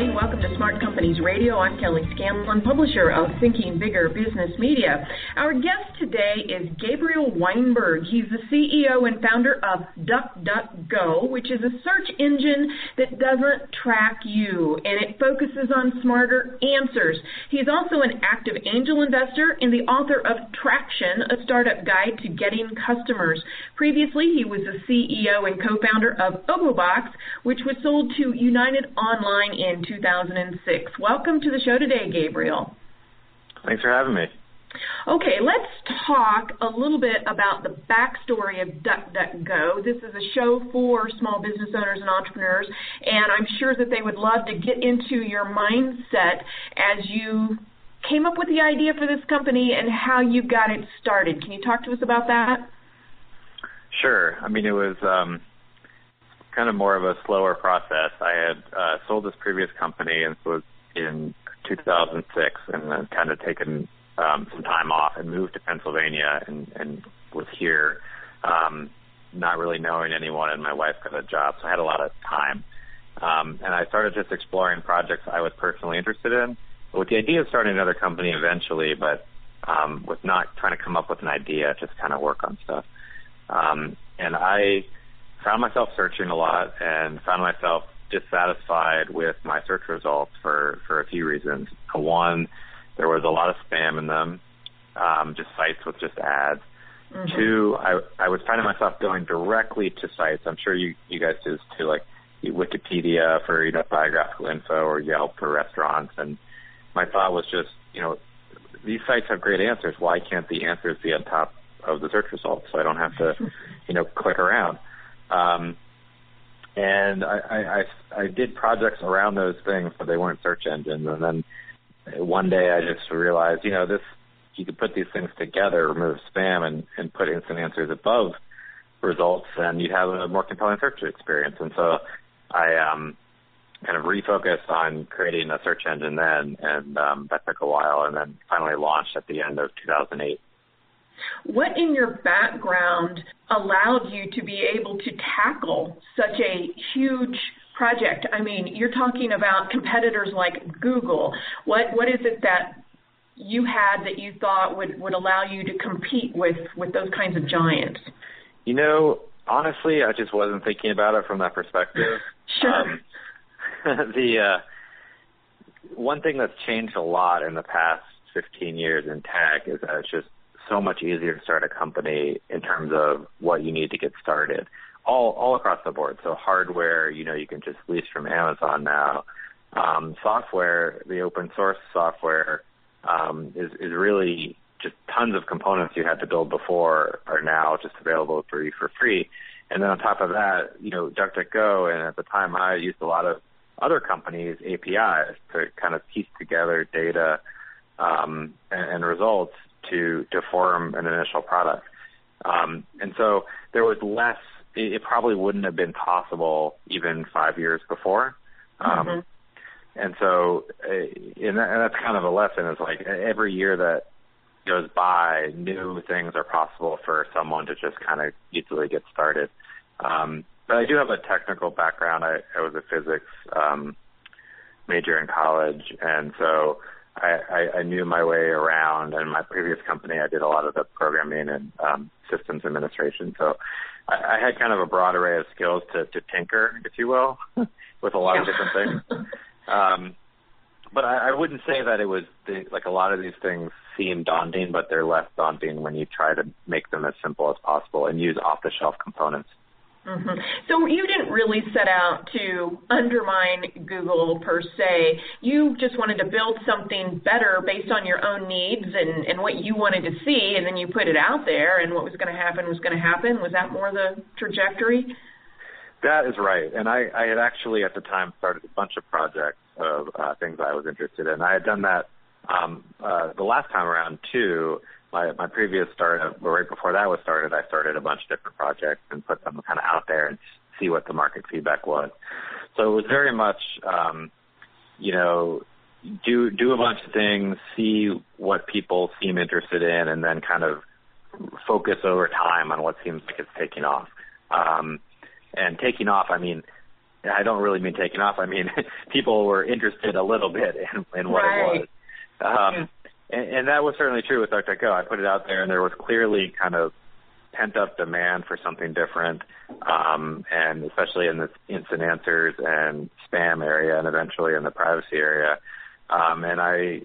Welcome to Smart Companies Radio. I'm Kelly Scanlon, publisher of Thinking Bigger Business Media. Our guest today is Gabriel Weinberg. He's the CEO and founder of DuckDuckGo, which is a search engine that doesn't track you and it focuses on smarter answers. He's also an active angel investor and the author of Traction, a startup guide to getting customers. Previously, he was the CEO and co-founder of Opobox, which was sold to United Online in 2006. Welcome to the show today, Gabriel. Thanks for having me. Okay, let's talk a little bit about the backstory of DuckDuckGo. This is a show for small business owners and entrepreneurs, and I'm sure that they would love to get into your mindset as you came up with the idea for this company and how you got it started. Can you talk to us about that? Sure. I mean, it was um, kind of more of a slower process. I had uh, sold this previous company and was in 2006 and then kind of taken um, some time off and moved to Pennsylvania and, and was here, um, not really knowing anyone, and my wife got a job, so I had a lot of time. Um, and I started just exploring projects I was personally interested in, with the idea of starting another company eventually, but um, with not trying to come up with an idea, just kind of work on stuff. Um, and I found myself searching a lot and found myself dissatisfied with my search results for, for a few reasons. One, there was a lot of spam in them, um, just sites with just ads. Mm-hmm. Two, I, I was finding myself going directly to sites. I'm sure you, you guys do this too, like Wikipedia for, you know, biographical info or Yelp for restaurants. And my thought was just, you know, these sites have great answers. Why can't the answers be on top of the search results so I don't have to, you know, click around? Um, and I, I, I, I did projects around those things, but they weren't search engines. And then one day I just realized, you know, this you could put these things together, remove spam, and, and put instant answers above results, and you'd have a more compelling search experience. And so I um, kind of refocused on creating a search engine then, and um, that took a while, and then finally launched at the end of 2008. What in your background allowed you to be able to tackle such a huge project? I mean, you're talking about competitors like Google. What what is it that you had that you thought would, would allow you to compete with, with those kinds of giants? You know, honestly, I just wasn't thinking about it from that perspective. sure. Um, the uh, one thing that's changed a lot in the past 15 years in tech is that it's just so much easier to start a company in terms of what you need to get started, all all across the board. So hardware, you know, you can just lease from Amazon now. Um, software, the open source software, um, is is really just tons of components you had to build before are now just available for you for free. And then on top of that, you know, DuckDuckGo, and at the time I used a lot of other companies' APIs to kind of piece together data um, and, and results to to form an initial product. Um, and so there was less. It, it probably wouldn't have been possible even five years before. Um, mm-hmm. And so, uh, and, that, and that's kind of a lesson. Is like every year that goes by, new things are possible for someone to just kind of easily get started. Um, but I do have a technical background. I, I was a physics um, major in college, and so I, I, I knew my way around. And my previous company, I did a lot of the programming and um, systems administration. So I, I had kind of a broad array of skills to, to tinker, if you will, with a lot yeah. of different things. Um, but I, I wouldn't say that it was the, like a lot of these things seem daunting, but they're less daunting when you try to make them as simple as possible and use off-the-shelf components. Mm-hmm. So you didn't really set out to undermine Google per se. You just wanted to build something better based on your own needs and, and what you wanted to see, and then you put it out there, and what was going to happen was going to happen. Was that more the trajectory? That is right. And I, I had actually at the time started a bunch of projects of uh, things I was interested in. I had done that um, uh, the last time around too my my previous startup, but right before that was started, I started a bunch of different projects and put them kind of out there and see what the market feedback was. So it was very much, um, you know, do do a bunch of things, see what people seem interested in, and then kind of focus over time on what seems like it's taking off. Um, and taking off, I mean, I don't really mean taking off. I mean, people were interested a little bit in, in what right. it was. Um, and, and that was certainly true with DuckDuckGo. I put it out there, and there was clearly kind of pent up demand for something different, um, and especially in the instant answers and spam area, and eventually in the privacy area. Um, and I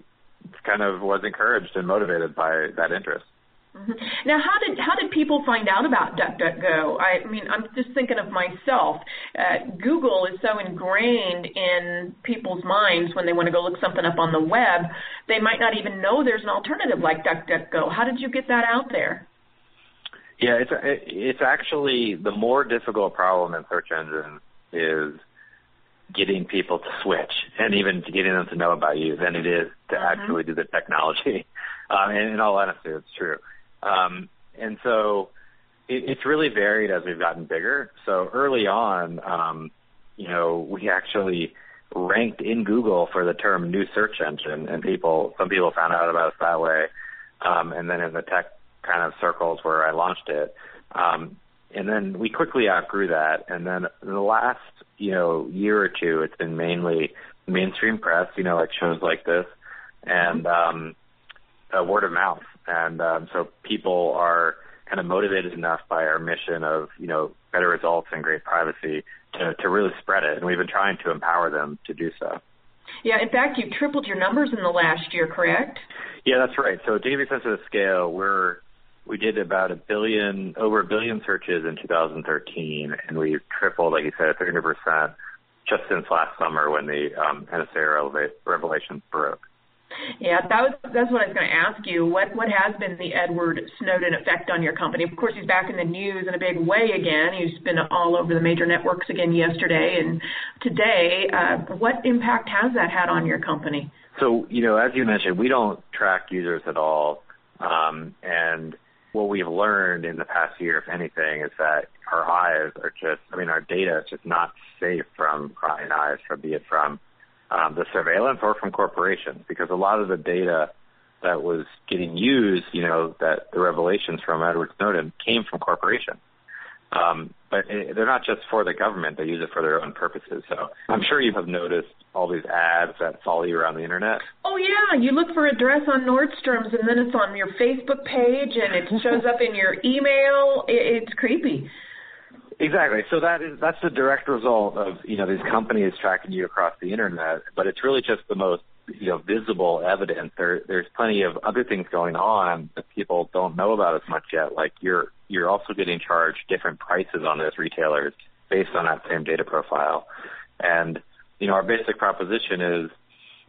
kind of was encouraged and motivated by that interest. Mm-hmm. Now, how did how did people find out about DuckDuckGo? I mean, I'm just thinking of myself. Uh, Google is so ingrained in people's minds when they want to go look something up on the web, they might not even know there's an alternative like DuckDuckGo. How did you get that out there? Yeah, it's it's actually the more difficult problem in search engines is getting people to switch and even getting them to know about you than it is to mm-hmm. actually do the technology. Um, and in all honesty, it's true. Um, and so it, it's really varied as we've gotten bigger. So early on, um, you know, we actually ranked in Google for the term new search engine, and people, some people found out about us that way. Um, and then in the tech kind of circles where I launched it, um, and then we quickly outgrew that. And then in the last, you know, year or two, it's been mainly mainstream press, you know, like shows like this, and um, uh, word of mouth. And um, so people are kind of motivated enough by our mission of, you know, better results and great privacy to, to really spread it. And we've been trying to empower them to do so. Yeah, in fact, you tripled your numbers in the last year, correct? Yeah, that's right. So to give you a sense of the scale, we're we did about a billion, over a billion searches in 2013, and we've tripled, like you said, 300 percent just since last summer when the um, NSA revelations broke. Yeah, that was that's what I was going to ask you. What what has been the Edward Snowden effect on your company? Of course, he's back in the news in a big way again. He's been all over the major networks again yesterday and today. Uh, what impact has that had on your company? So, you know, as you mentioned, we don't track users at all, um, and what we've learned in the past year, if anything, is that our eyes are just, I mean, our data is just not safe from prying eyes, from be it from um, the surveillance or from corporations, because a lot of the data that was getting used, you know, that the revelations from Edward Snowden came from corporations. Um, but it, they're not just for the government; they use it for their own purposes. So I'm sure you have noticed all these ads that follow you around the internet. Oh yeah, you look for a dress on Nordstrom's, and then it's on your Facebook page, and it shows up in your email. It, it's creepy. Exactly. So that is that's the direct result of you know these companies tracking you across the internet, but it's really just the most you know visible evidence. There there's plenty of other things going on that people don't know about as much yet. Like you're you're also getting charged different prices on those retailers based on that same data profile. And you know our basic proposition is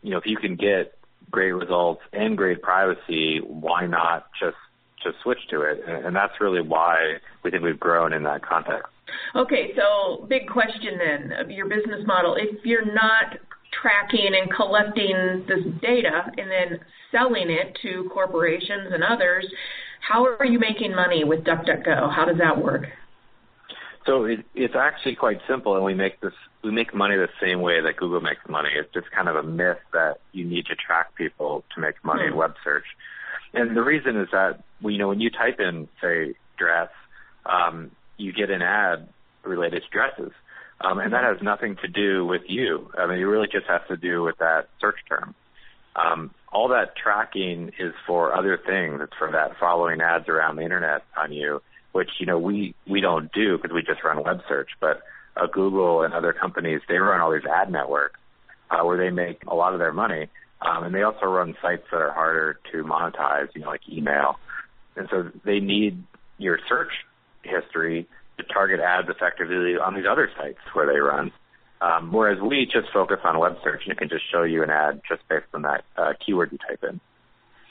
you know if you can get great results and great privacy, why not just just switch to it? And that's really why we think we've grown in that context. Okay, so big question then of your business model. If you're not tracking and collecting this data and then selling it to corporations and others, how are you making money with DuckDuckGo? How does that work? So it, it's actually quite simple, and we make this we make money the same way that Google makes money. It's just kind of a myth that you need to track people to make money hmm. in web search. And the reason is that you know when you type in say dress, um, you get an ad related to dresses. Um, and that has nothing to do with you. I mean, it really just has to do with that search term. Um, all that tracking is for other things. It's for that following ads around the internet on you, which you know we we don't do because we just run web search. But uh, Google and other companies they run all these ad networks uh, where they make a lot of their money, um, and they also run sites that are harder to monetize, you know, like email. And so they need your search history to target ads effectively on these other sites where they run. Um, whereas we just focus on web search and it can just show you an ad just based on that uh, keyword you type in.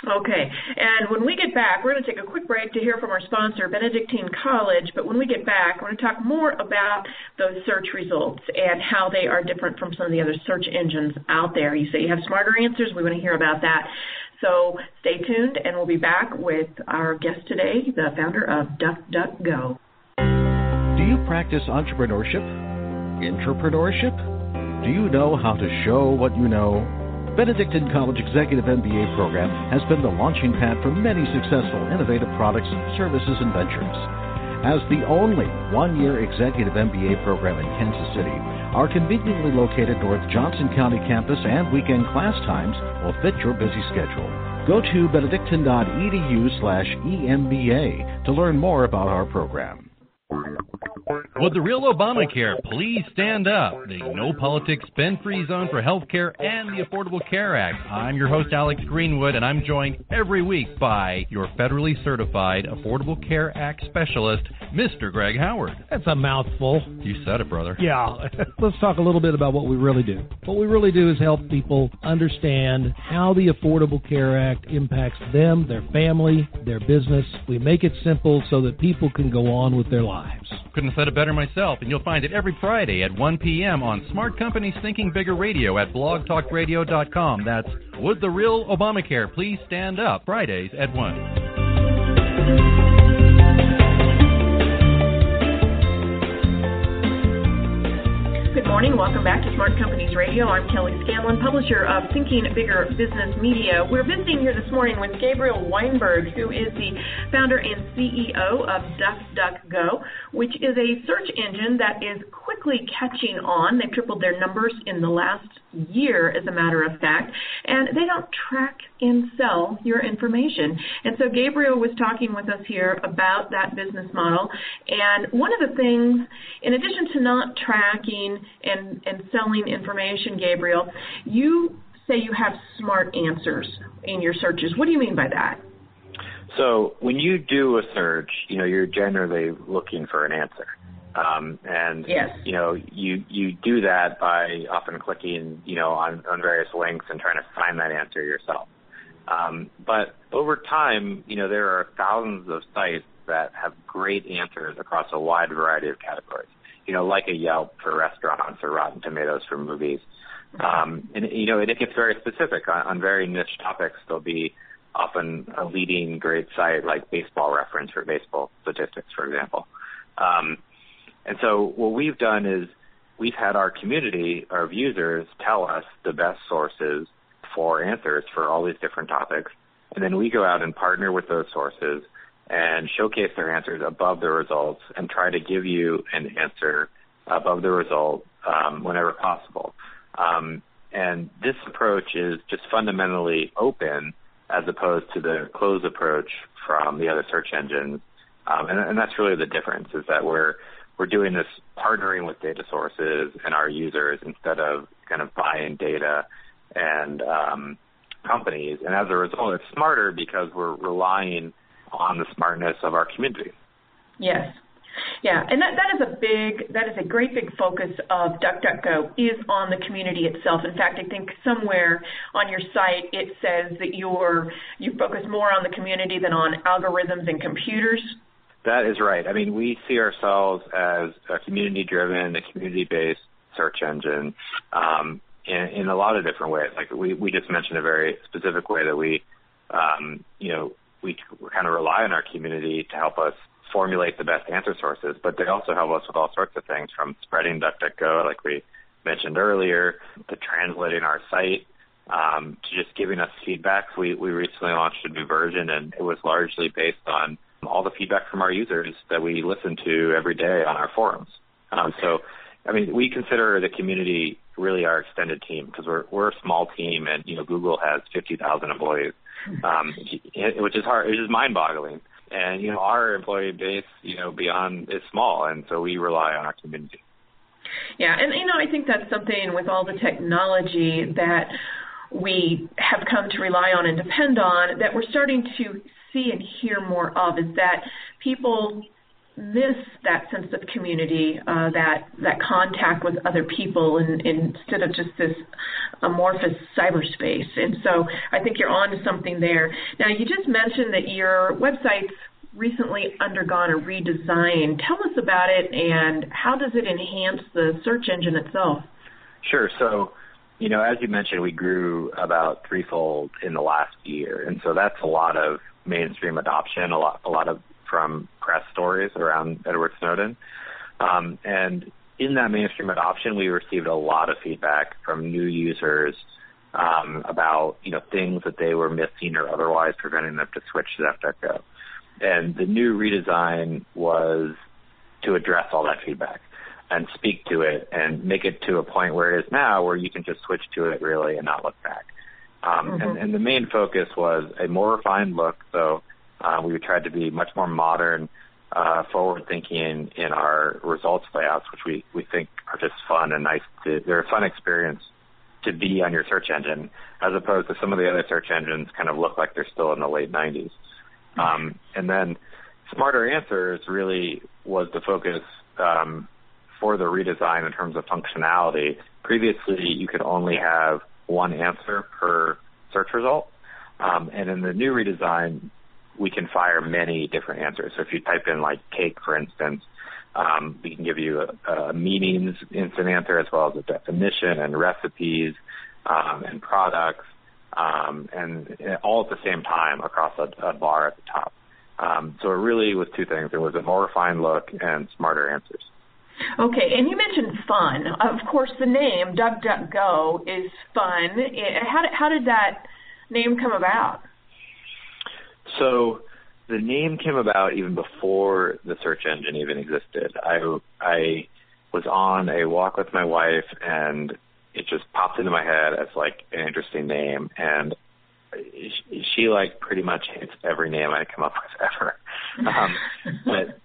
Okay, and when we get back, we're going to take a quick break to hear from our sponsor, Benedictine College. But when we get back, we're going to talk more about those search results and how they are different from some of the other search engines out there. You say you have smarter answers. We want to hear about that. So stay tuned, and we'll be back with our guest today, the founder of DuckDuckGo. Do you practice entrepreneurship? Entrepreneurship? Do you know how to show what you know? Benedictine College Executive MBA program has been the launching pad for many successful innovative products, services, and ventures. As the only one year executive MBA program in Kansas City, our conveniently located North Johnson County campus and weekend class times will fit your busy schedule. Go to benedictine.edu slash EMBA to learn more about our program. Would the real Obamacare please stand up? The No Politics Spend Free Zone for Healthcare and the Affordable Care Act. I'm your host, Alex Greenwood, and I'm joined every week by your federally certified Affordable Care Act specialist, Mr. Greg Howard. That's a mouthful. You said it, brother. Yeah. Let's talk a little bit about what we really do. What we really do is help people understand how the Affordable Care Act impacts them, their family, their business. We make it simple so that people can go on with their lives. Couldn't have said it better myself, and you'll find it every Friday at 1 p.m. on Smart Companies Thinking Bigger Radio at blogtalkradio.com. That's Would the Real Obamacare Please Stand Up? Fridays at 1. Good morning. Welcome back to Smart Companies Radio. I'm Kelly Scanlon, publisher of Thinking Bigger Business Media. We're visiting here this morning with Gabriel Weinberg, who is the founder and CEO of DuckDuckGo, which is a search engine that is quickly catching on. They've tripled their numbers in the last year, as a matter of fact, and they don't track and sell your information. And so Gabriel was talking with us here about that business model. And one of the things, in addition to not tracking and, and selling information, Gabriel, you say you have smart answers in your searches. What do you mean by that? So when you do a search, you know, you're generally looking for an answer. Um, and yes. you know, you you do that by often clicking, you know, on, on various links and trying to find that answer yourself. Um, but over time, you know, there are thousands of sites that have great answers across a wide variety of categories. You know, like a Yelp for restaurants or Rotten Tomatoes for movies. Um, and you know, it, it gets very specific on, on very niche topics. There'll be often a leading great site like Baseball Reference for baseball statistics, for example. Um, and so what we've done is we've had our community, our users, tell us the best sources for answers for all these different topics. And then we go out and partner with those sources and showcase their answers above the results and try to give you an answer above the result um, whenever possible. Um, and this approach is just fundamentally open as opposed to the closed approach from the other search engines. Um, and, and that's really the difference is that we're we're doing this partnering with data sources and our users instead of kind of buying data and um, companies. And as a result, it's smarter because we're relying on the smartness of our community. Yes. Yeah, and that, that is a big, that is a great big focus of DuckDuckGo is on the community itself. In fact, I think somewhere on your site it says that you're you focus more on the community than on algorithms and computers. That is right. I mean, we see ourselves as a community-driven, a community-based search engine um, in, in a lot of different ways. Like we, we just mentioned a very specific way that we, um, you know, we kind of rely on our community to help us formulate the best answer sources, but they also help us with all sorts of things from spreading DuckDuckGo, like we mentioned earlier, to translating our site, um, to just giving us feedback. We, we recently launched a new version and it was largely based on all the feedback from our users that we listen to every day on our forums. Um, so, I mean, we consider the community really our extended team because we're we're a small team, and you know, Google has 50,000 employees, um, which is hard, which is mind-boggling. And you know, our employee base, you know, beyond is small, and so we rely on our community. Yeah, and you know, I think that's something with all the technology that we have come to rely on and depend on that we're starting to see and hear more of is that people miss that sense of community, uh, that that contact with other people, in, in, instead of just this amorphous cyberspace. And so I think you're on to something there. Now you just mentioned that your website's recently undergone a redesign. Tell us about it and how does it enhance the search engine itself? Sure. So, you know, as you mentioned, we grew about threefold in the last year, and so that's a lot of mainstream adoption, a lot, a lot of from press stories around Edward Snowden. Um, and in that mainstream adoption, we received a lot of feedback from new users um, about you know things that they were missing or otherwise preventing them to switch to DuckDuckGo. And the new redesign was to address all that feedback and speak to it and make it to a point where it is now, where you can just switch to it really and not look back. Um, mm-hmm. and, and the main focus was a more refined look. So uh, we tried to be much more modern, uh, forward thinking in our results layouts, which we, we think are just fun and nice. To, they're a fun experience to be on your search engine, as opposed to some of the other search engines kind of look like they're still in the late 90s. Um, and then Smarter Answers really was the focus um, for the redesign in terms of functionality. Previously, you could only have one answer per search result. Um, and in the new redesign, we can fire many different answers. So if you type in like cake, for instance, um, we can give you a, a meanings instant answer as well as a definition and recipes um, and products, um, and all at the same time across a, a bar at the top. Um, so it really was two things. It was a more refined look and smarter answers. Okay, and you mentioned fun. Of course, the name DuckDuckGo is fun. How did that name come about? So the name came about even before the search engine even existed. I I was on a walk with my wife and it just popped into my head as like an interesting name and she, like pretty much hates every name I come up with ever. Um, but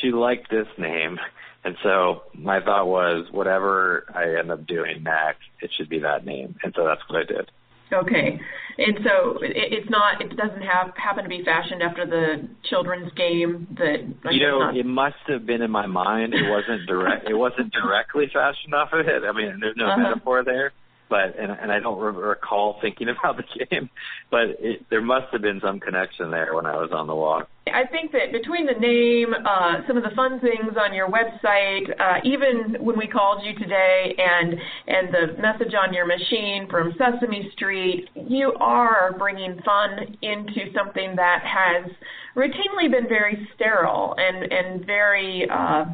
she liked this name and so my thought was whatever I end up doing next, it should be that name. And so that's what I did. Okay, and so it, it's not. It doesn't have happen to be fashioned after the children's game that. You know, not... it must have been in my mind. It wasn't direct. it wasn't directly fashioned off of it. I mean, there's no uh-huh. metaphor there but and, and I don't recall thinking about the game, but it, there must have been some connection there when I was on the walk. I think that between the name, uh, some of the fun things on your website, uh, even when we called you today, and and the message on your machine from Sesame Street, you are bringing fun into something that has routinely been very sterile and and very. Uh,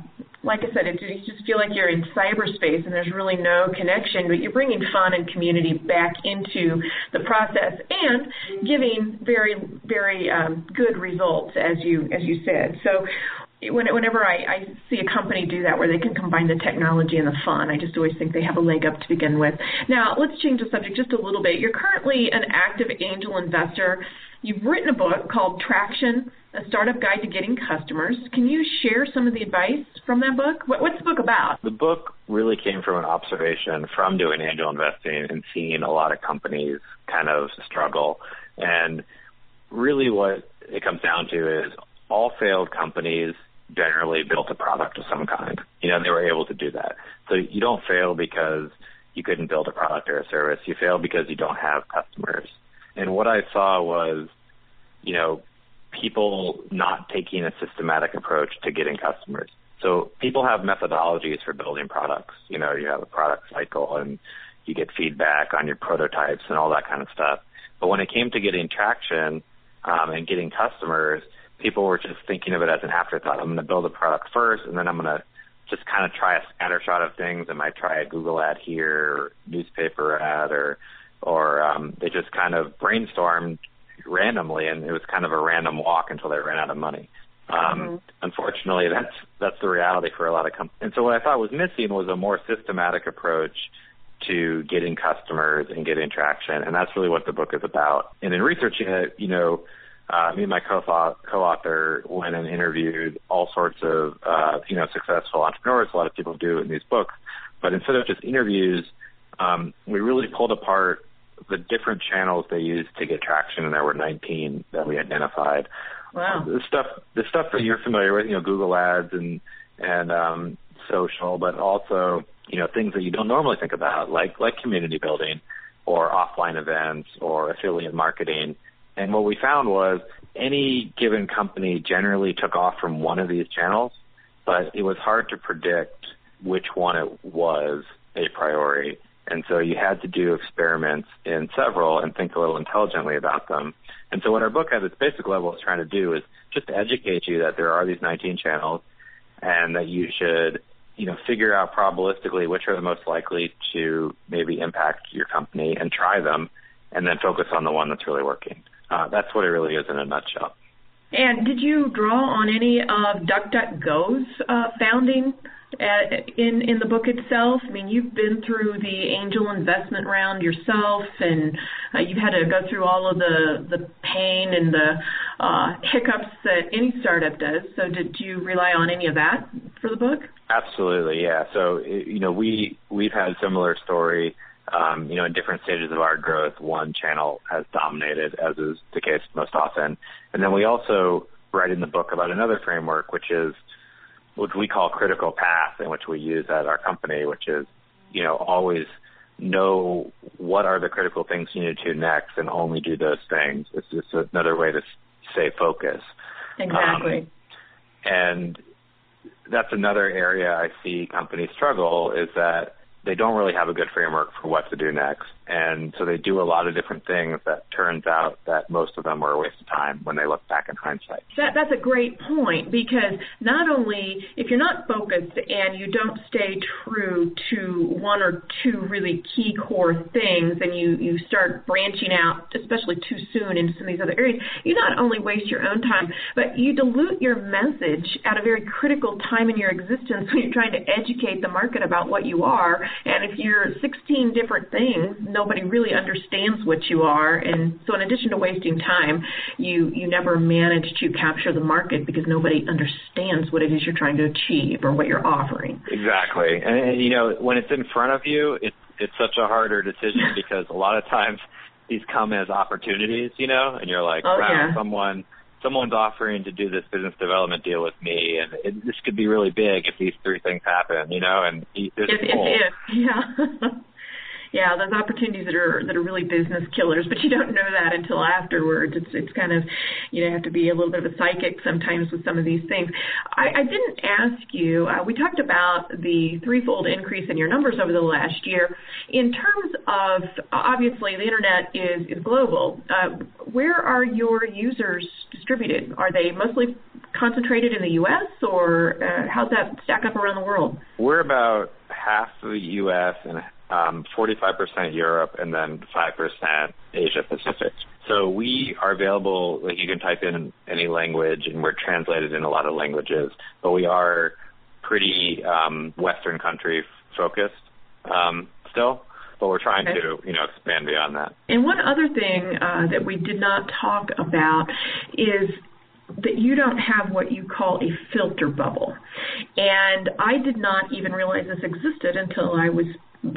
like I said, it, you just feel like you're in cyberspace and there's really no connection, but you're bringing fun and community back into the process and giving very, very um, good results, as you as you said. So. Whenever I, I see a company do that where they can combine the technology and the fun, I just always think they have a leg up to begin with. Now, let's change the subject just a little bit. You're currently an active angel investor. You've written a book called Traction a startup guide to getting customers. Can you share some of the advice from that book? What, what's the book about? The book really came from an observation from doing angel investing and seeing a lot of companies kind of struggle. And really what it comes down to is all failed companies generally built a product of some kind. You know, they were able to do that. So you don't fail because you couldn't build a product or a service. You fail because you don't have customers. And what I saw was, you know, people not taking a systematic approach to getting customers. So people have methodologies for building products. You know, you have a product cycle and you get feedback on your prototypes and all that kind of stuff. But when it came to getting traction um, and getting customers, people were just thinking of it as an afterthought. I'm going to build a product first, and then I'm going to just kind of try a scattershot of things. I might try a Google ad here, or newspaper ad, or or um, they just kind of brainstormed randomly, and it was kind of a random walk until they ran out of money. Um, mm-hmm. Unfortunately, that's that's the reality for a lot of companies. And so what I thought was missing was a more systematic approach to getting customers and getting traction, and that's really what the book is about. And in researching it, you know, uh, me and my co-author went and interviewed all sorts of uh, you know successful entrepreneurs. A lot of people do in these books, but instead of just interviews, um, we really pulled apart the different channels they used to get traction, and there were 19 that we identified. Wow. The stuff the stuff that you're familiar with, you know, Google Ads and and um, social, but also you know things that you don't normally think about, like like community building or offline events or affiliate marketing. And what we found was any given company generally took off from one of these channels, but it was hard to predict which one it was a priority. And so you had to do experiments in several and think a little intelligently about them. And so what our book at its basic level is trying to do is just educate you that there are these 19 channels and that you should, you know, figure out probabilistically which are the most likely to maybe impact your company and try them and then focus on the one that's really working. Uh, that's what it really is in a nutshell. And did you draw on any of DuckDuckGo's uh, founding in in the book itself? I mean, you've been through the angel investment round yourself, and uh, you've had to go through all of the the pain and the uh, hiccups that any startup does. So, did you rely on any of that for the book? Absolutely, yeah. So, you know, we we've had a similar story um, you know, in different stages of our growth, one channel has dominated, as is the case most often. And then we also write in the book about another framework, which is which we call critical path, and which we use at our company, which is, you know, always know what are the critical things you need to do next, and only do those things. It's just another way to stay focused. Exactly. Um, and that's another area I see companies struggle is that they don't really have a good framework for what to do next. And so they do a lot of different things that turns out that most of them were a waste of time when they look back in hindsight. That, that's a great point because not only if you're not focused and you don't stay true to one or two really key core things and you, you start branching out, especially too soon into some of these other areas, you not only waste your own time, but you dilute your message at a very critical time in your existence when you're trying to educate the market about what you are. And if you're 16 different things, nobody really understands what you are, and so in addition to wasting time, you you never manage to capture the market because nobody understands what it is you're trying to achieve or what you're offering. Exactly, and, and you know when it's in front of you, it's it's such a harder decision because a lot of times these come as opportunities, you know, and you're like, oh, wow, yeah. someone someone's offering to do this business development deal with me, and it, this could be really big if these three things happen, you know. And there's if, a. If, if, yeah. yeah, those opportunities that are that are really business killers, but you don't know that until afterwards. It's it's kind of you know have to be a little bit of a psychic sometimes with some of these things. I, I didn't ask you. Uh, we talked about the threefold increase in your numbers over the last year. In terms of obviously the internet is is global. Uh, where are your users distributed? Are they mostly concentrated in the U.S. or uh, how's that stack up around the world? We're about half the U.S. and um, 45% Europe, and then 5% Asia Pacific. So we are available, like you can type in any language, and we're translated in a lot of languages, but we are pretty um, Western country focused um, still but we're trying okay. to you know expand beyond that. And one other thing uh, that we did not talk about is that you don't have what you call a filter bubble. And I did not even realize this existed until I was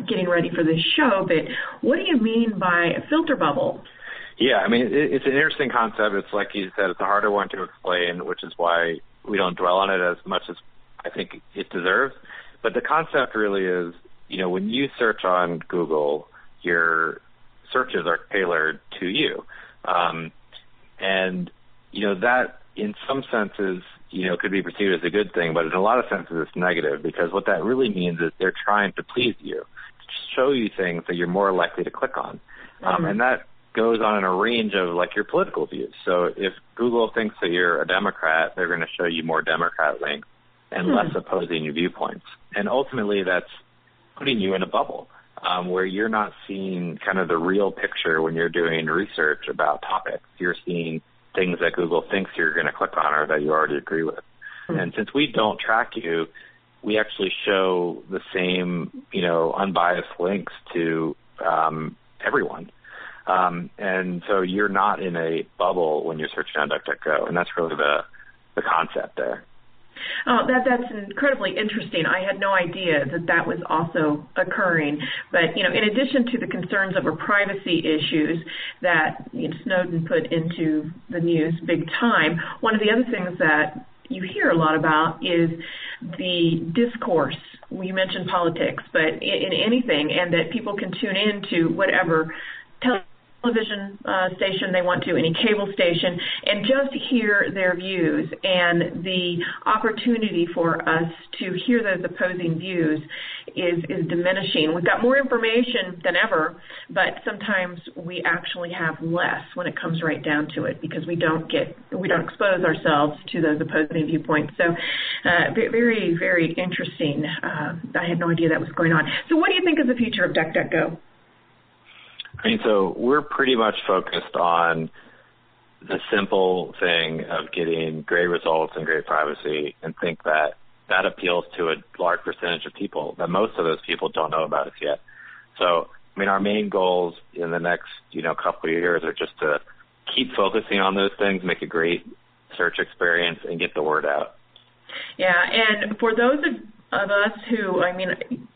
getting ready for this show, but what do you mean by a filter bubble? Yeah, I mean, it, it's an interesting concept. It's like you said, it's a harder one to explain, which is why we don't dwell on it as much as I think it deserves. But the concept really is, you know, when you search on Google, your searches are tailored to you. Um, and, you know, that in some senses you know, could be perceived as a good thing, but in a lot of senses it's negative because what that really means is they're trying to please you, to show you things that you're more likely to click on. Um, mm-hmm. And that goes on in a range of like your political views. So if Google thinks that you're a Democrat, they're going to show you more Democrat links and mm-hmm. less opposing viewpoints. And ultimately that's putting you in a bubble. Um, where you're not seeing kind of the real picture when you're doing research about topics. You're seeing things that Google thinks you're going to click on or that you already agree with. Mm-hmm. And since we don't track you, we actually show the same, you know, unbiased links to um, everyone. Um, and so you're not in a bubble when you're searching on DuckDuckGo, and that's really the the concept there. Oh, that that's incredibly interesting. I had no idea that that was also occurring. But you know, in addition to the concerns over privacy issues that you know, Snowden put into the news big time, one of the other things that you hear a lot about is the discourse. You mentioned politics, but in anything, and that people can tune in to whatever television uh, station they want to, any cable station, and just hear their views. And the opportunity for us to hear those opposing views is, is diminishing. We've got more information than ever, but sometimes we actually have less when it comes right down to it because we don't get, we don't expose ourselves to those opposing viewpoints. So, uh, very, very interesting. Uh, I had no idea that was going on. So, what do you think is the future of DuckDuckGo? I mean, so we're pretty much focused on the simple thing of getting great results and great privacy and think that that appeals to a large percentage of people, that most of those people don't know about us yet. So, I mean, our main goals in the next, you know, couple of years are just to keep focusing on those things, make a great search experience, and get the word out. Yeah, and for those of, of us who, I mean,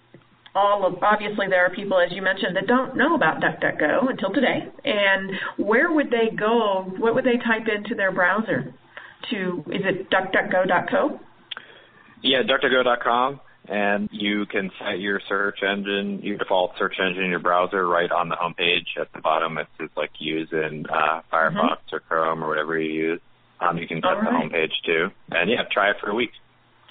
all of obviously there are people as you mentioned that don't know about DuckDuckGo until today. And where would they go? What would they type into their browser? To is it DuckDuckGo.co? Yeah, DuckDuckGo.com, and you can set your search engine, your default search engine in your browser right on the homepage at the bottom. It's, it's like use in uh, Firefox mm-hmm. or Chrome or whatever you use. Um, you can set right. the homepage too, and yeah, try it for a week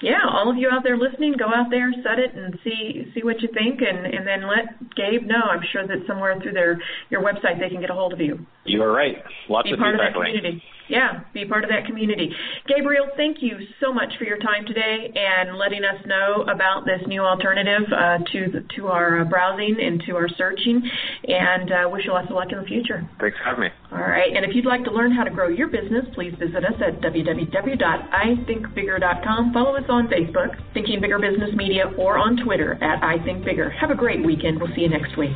yeah, all of you out there listening, go out there, set it, and see see what you think, and and then let Gabe know. I'm sure that somewhere through their your website they can get a hold of you. You are right. Lots Be of part feedback of that community. Yeah, be part of that community. Gabriel, thank you so much for your time today and letting us know about this new alternative uh, to the, to our uh, browsing and to our searching. And uh, wish you lots of luck in the future. Thanks for having me. All right, and if you'd like to learn how to grow your business, please visit us at www.ithinkbigger.com. Follow us on Facebook, Thinking Bigger Business Media, or on Twitter at I Think Bigger. Have a great weekend. We'll see you next week.